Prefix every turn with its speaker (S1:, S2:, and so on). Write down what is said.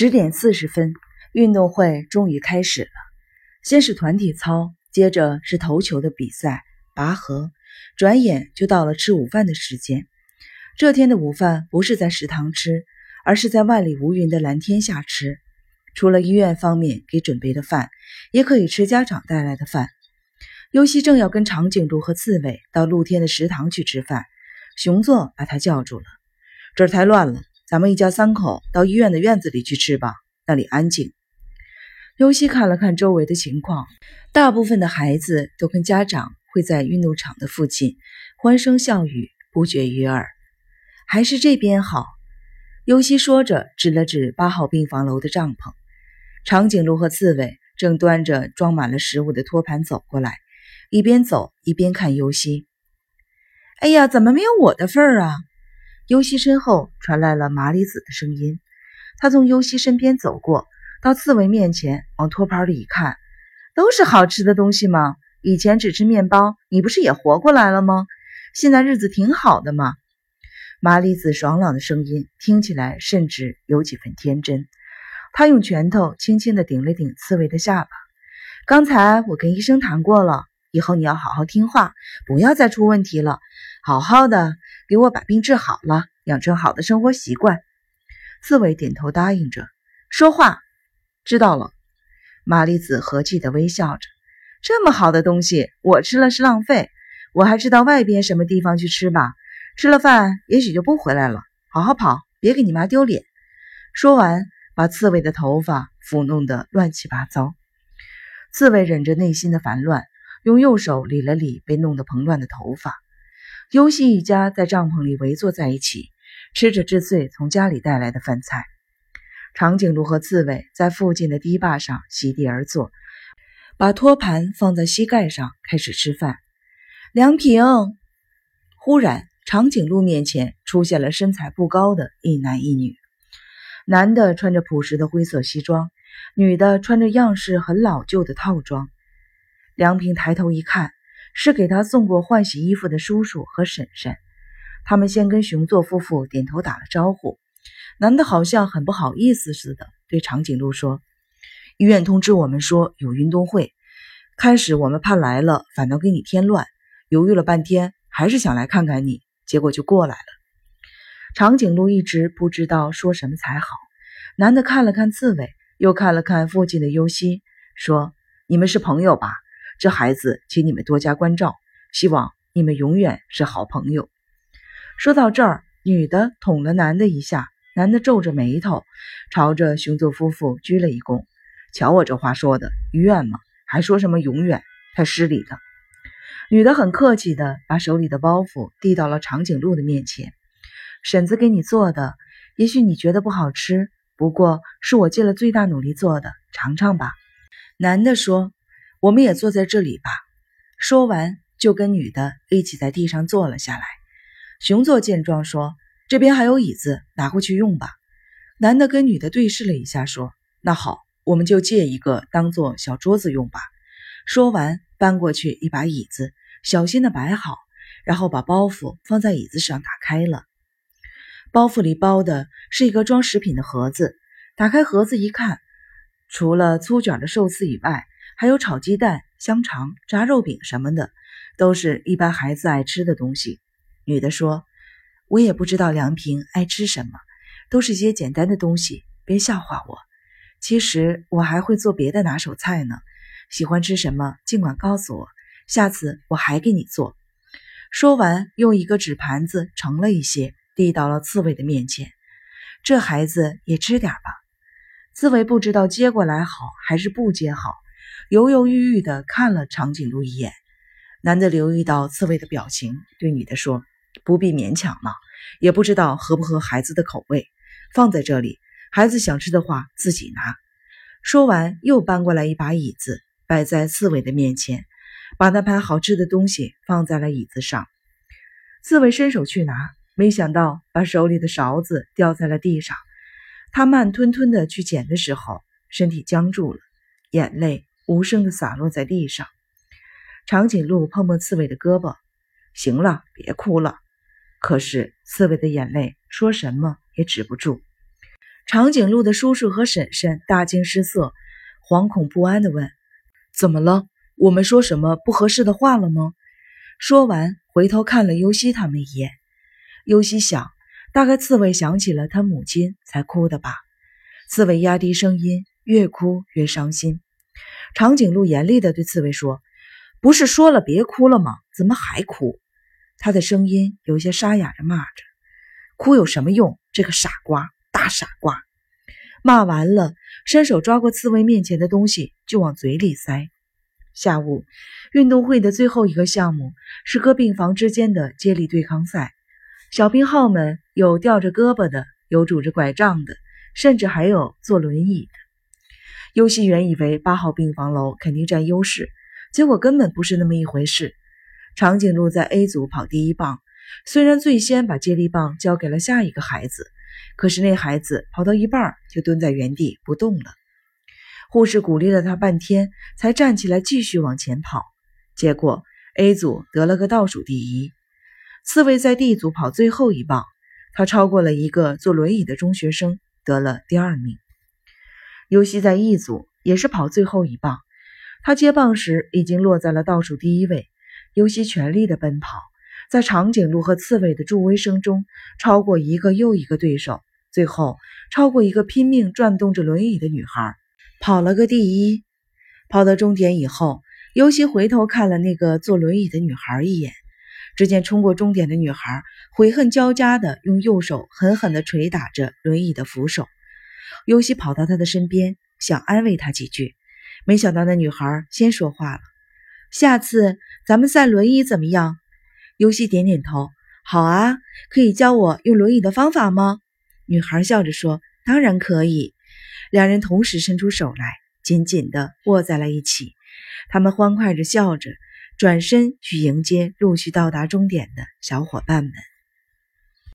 S1: 十点四十分，运动会终于开始了。先是团体操，接着是投球的比赛、拔河。转眼就到了吃午饭的时间。这天的午饭不是在食堂吃，而是在万里无云的蓝天下吃。除了医院方面给准备的饭，也可以吃家长带来的饭。尤西正要跟长颈鹿和刺猬到露天的食堂去吃饭，熊座把他叫住了：“这儿太乱了。”咱们一家三口到医院的院子里去吃吧，那里安静。尤西看了看周围的情况，大部分的孩子都跟家长会在运动场的附近，欢声笑语不绝于耳。还是这边好。尤西说着，指了指八号病房楼的帐篷。长颈鹿和刺猬正端着装满了食物的托盘走过来，一边走一边看尤西。哎呀，怎么没有我的份儿啊？尤西身后传来了麻里子的声音，他从尤西身边走过，到刺猬面前，往托盘里一看，都是好吃的东西吗？以前只吃面包，你不是也活过来了吗？现在日子挺好的嘛。麻里子爽朗的声音听起来甚至有几分天真。他用拳头轻轻地顶了顶刺猬的下巴。刚才我跟医生谈过了，以后你要好好听话，不要再出问题了，好好的。给我把病治好了，养成好的生活习惯。刺猬点头答应着，说话。知道了。玛丽子和气的微笑着。这么好的东西，我吃了是浪费。我还知道外边什么地方去吃吧。吃了饭，也许就不回来了。好好跑，别给你妈丢脸。说完，把刺猬的头发抚弄得乱七八糟。刺猬忍着内心的烦乱，用右手理了理被弄得蓬乱的头发。尤西一家在帐篷里围坐在一起，吃着智穗从家里带来的饭菜。长颈鹿和刺猬在附近的堤坝上席地而坐，把托盘放在膝盖上开始吃饭。梁平，忽然，长颈鹿面前出现了身材不高的一男一女。男的穿着朴实的灰色西装，女的穿着样式很老旧的套装。梁平抬头一看。是给他送过换洗衣服的叔叔和婶婶，他们先跟熊座夫妇点头打了招呼。男的好像很不好意思似的，对长颈鹿说：“医院通知我们说有运动会，开始我们怕来了反倒给你添乱，犹豫了半天，还是想来看看你，结果就过来了。”长颈鹿一直不知道说什么才好。男的看了看刺猬，又看了看附近的优西，说：“你们是朋友吧？”这孩子，请你们多加关照，希望你们永远是好朋友。说到这儿，女的捅了男的一下，男的皱着眉头，朝着熊座夫妇鞠了一躬。瞧我这话说的，医院嘛，还说什么永远，太失礼了。女的很客气的把手里的包袱递到了长颈鹿的面前，婶子给你做的，也许你觉得不好吃，不过是我尽了最大努力做的，尝尝吧。男的说。我们也坐在这里吧。说完，就跟女的一起在地上坐了下来。熊座见状说：“这边还有椅子，拿过去用吧。”男的跟女的对视了一下，说：“那好，我们就借一个当做小桌子用吧。”说完，搬过去一把椅子，小心的摆好，然后把包袱放在椅子上，打开了。包袱里包的是一个装食品的盒子。打开盒子一看，除了粗卷的寿司以外，还有炒鸡蛋、香肠、炸肉饼什么的，都是一般孩子爱吃的东西。女的说：“我也不知道梁平爱吃什么，都是些简单的东西，别笑话我。其实我还会做别的拿手菜呢。喜欢吃什么，尽管告诉我，下次我还给你做。”说完，用一个纸盘子盛了一些，递到了刺猬的面前。这孩子也吃点吧。刺猬不知道接过来好还是不接好。犹犹豫豫地看了长颈鹿一眼，男的留意到刺猬的表情，对女的说：“不必勉强了，也不知道合不合孩子的口味，放在这里，孩子想吃的话自己拿。”说完，又搬过来一把椅子，摆在刺猬的面前，把那盘好吃的东西放在了椅子上。刺猬伸手去拿，没想到把手里的勺子掉在了地上。他慢吞吞地去捡的时候，身体僵住了，眼泪。无声的洒落在地上，长颈鹿碰碰刺猬的胳膊，行了，别哭了。可是刺猬的眼泪说什么也止不住。长颈鹿的叔叔和婶婶大惊失色，惶恐不安地问：“怎么了？我们说什么不合适的话了吗？”说完，回头看了尤西他们一眼。尤西想，大概刺猬想起了他母亲才哭的吧。刺猬压低声音，越哭越伤心。长颈鹿严厉地对刺猬说：“不是说了别哭了吗？怎么还哭？”他的声音有些沙哑着骂着：“哭有什么用？这个傻瓜，大傻瓜！”骂完了，伸手抓过刺猬面前的东西就往嘴里塞。下午，运动会的最后一个项目是各病房之间的接力对抗赛。小病号们有吊着胳膊的，有拄着拐杖的，甚至还有坐轮椅的。尤西原以为八号病房楼肯定占优势，结果根本不是那么一回事。长颈鹿在 A 组跑第一棒，虽然最先把接力棒交给了下一个孩子，可是那孩子跑到一半就蹲在原地不动了。护士鼓励了他半天，才站起来继续往前跑。结果 A 组得了个倒数第一。刺猬在 D 组跑最后一棒，他超过了一个坐轮椅的中学生，得了第二名。尤西在 E 组也是跑最后一棒，他接棒时已经落在了倒数第一位。尤西全力的奔跑，在长颈鹿和刺猬的助威声中，超过一个又一个对手，最后超过一个拼命转动着轮椅的女孩，跑了个第一。跑到终点以后，尤西回头看了那个坐轮椅的女孩一眼。只见冲过终点的女孩悔恨交加的用右手狠狠地捶打着轮椅的扶手。尤西跑到他的身边，想安慰他几句，没想到那女孩先说话了：“下次咱们赛轮椅怎么样？”尤西点点头：“好啊，可以教我用轮椅的方法吗？”女孩笑着说：“当然可以。”两人同时伸出手来，紧紧地握在了一起。他们欢快着笑着。转身去迎接陆续到达终点的小伙伴们。